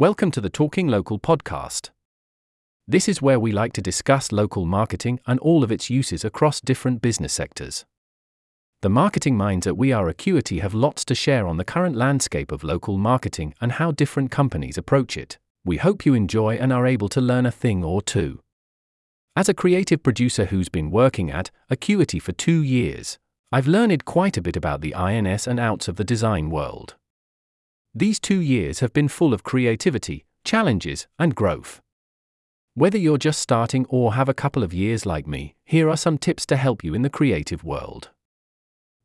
Welcome to the Talking Local podcast. This is where we like to discuss local marketing and all of its uses across different business sectors. The marketing minds at We Are Acuity have lots to share on the current landscape of local marketing and how different companies approach it. We hope you enjoy and are able to learn a thing or two. As a creative producer who's been working at Acuity for two years, I've learned quite a bit about the ins and outs of the design world. These two years have been full of creativity, challenges, and growth. Whether you're just starting or have a couple of years like me, here are some tips to help you in the creative world.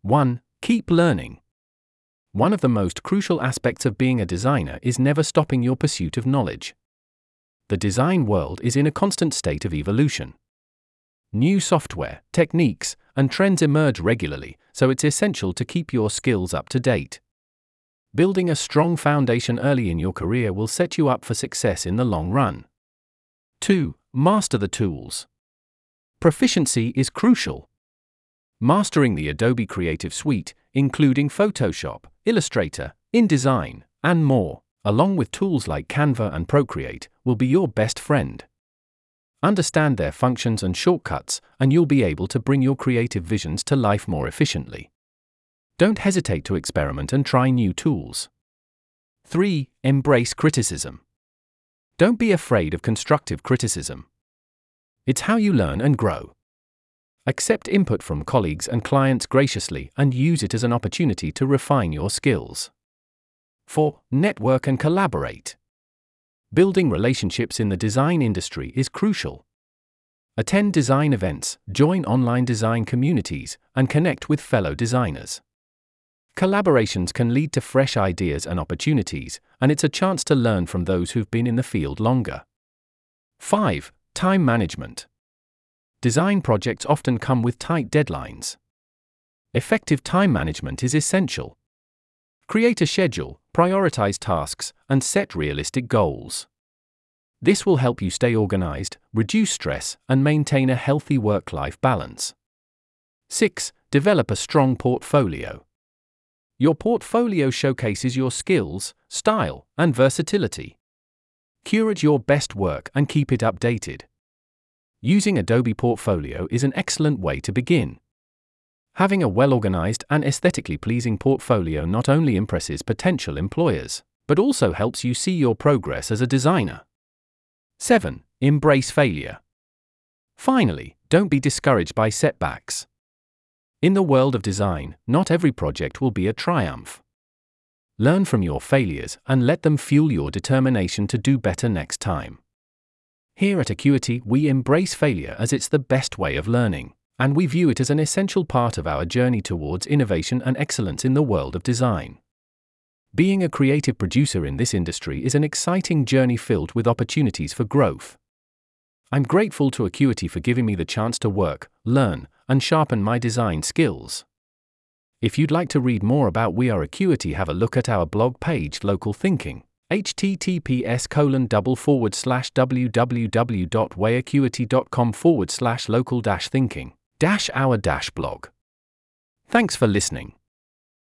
1. Keep learning. One of the most crucial aspects of being a designer is never stopping your pursuit of knowledge. The design world is in a constant state of evolution. New software, techniques, and trends emerge regularly, so it's essential to keep your skills up to date. Building a strong foundation early in your career will set you up for success in the long run. 2. Master the tools. Proficiency is crucial. Mastering the Adobe Creative Suite, including Photoshop, Illustrator, InDesign, and more, along with tools like Canva and Procreate, will be your best friend. Understand their functions and shortcuts, and you'll be able to bring your creative visions to life more efficiently. Don't hesitate to experiment and try new tools. 3. Embrace criticism. Don't be afraid of constructive criticism. It's how you learn and grow. Accept input from colleagues and clients graciously and use it as an opportunity to refine your skills. 4. Network and collaborate. Building relationships in the design industry is crucial. Attend design events, join online design communities, and connect with fellow designers. Collaborations can lead to fresh ideas and opportunities, and it's a chance to learn from those who've been in the field longer. 5. Time management. Design projects often come with tight deadlines. Effective time management is essential. Create a schedule, prioritize tasks, and set realistic goals. This will help you stay organized, reduce stress, and maintain a healthy work life balance. 6. Develop a strong portfolio. Your portfolio showcases your skills, style, and versatility. Curate your best work and keep it updated. Using Adobe Portfolio is an excellent way to begin. Having a well organized and aesthetically pleasing portfolio not only impresses potential employers, but also helps you see your progress as a designer. 7. Embrace failure. Finally, don't be discouraged by setbacks. In the world of design, not every project will be a triumph. Learn from your failures and let them fuel your determination to do better next time. Here at Acuity, we embrace failure as it's the best way of learning and we view it as an essential part of our journey towards innovation and excellence in the world of design. Being a creative producer in this industry is an exciting journey filled with opportunities for growth. I'm grateful to Acuity for giving me the chance to work, learn, and sharpen my design skills. If you'd like to read more about We Are Acuity, have a look at our blog page, Local Thinking https colon double forward slash www.weareacuity.com forward slash local dash thinking dash our dash blog. Thanks for listening.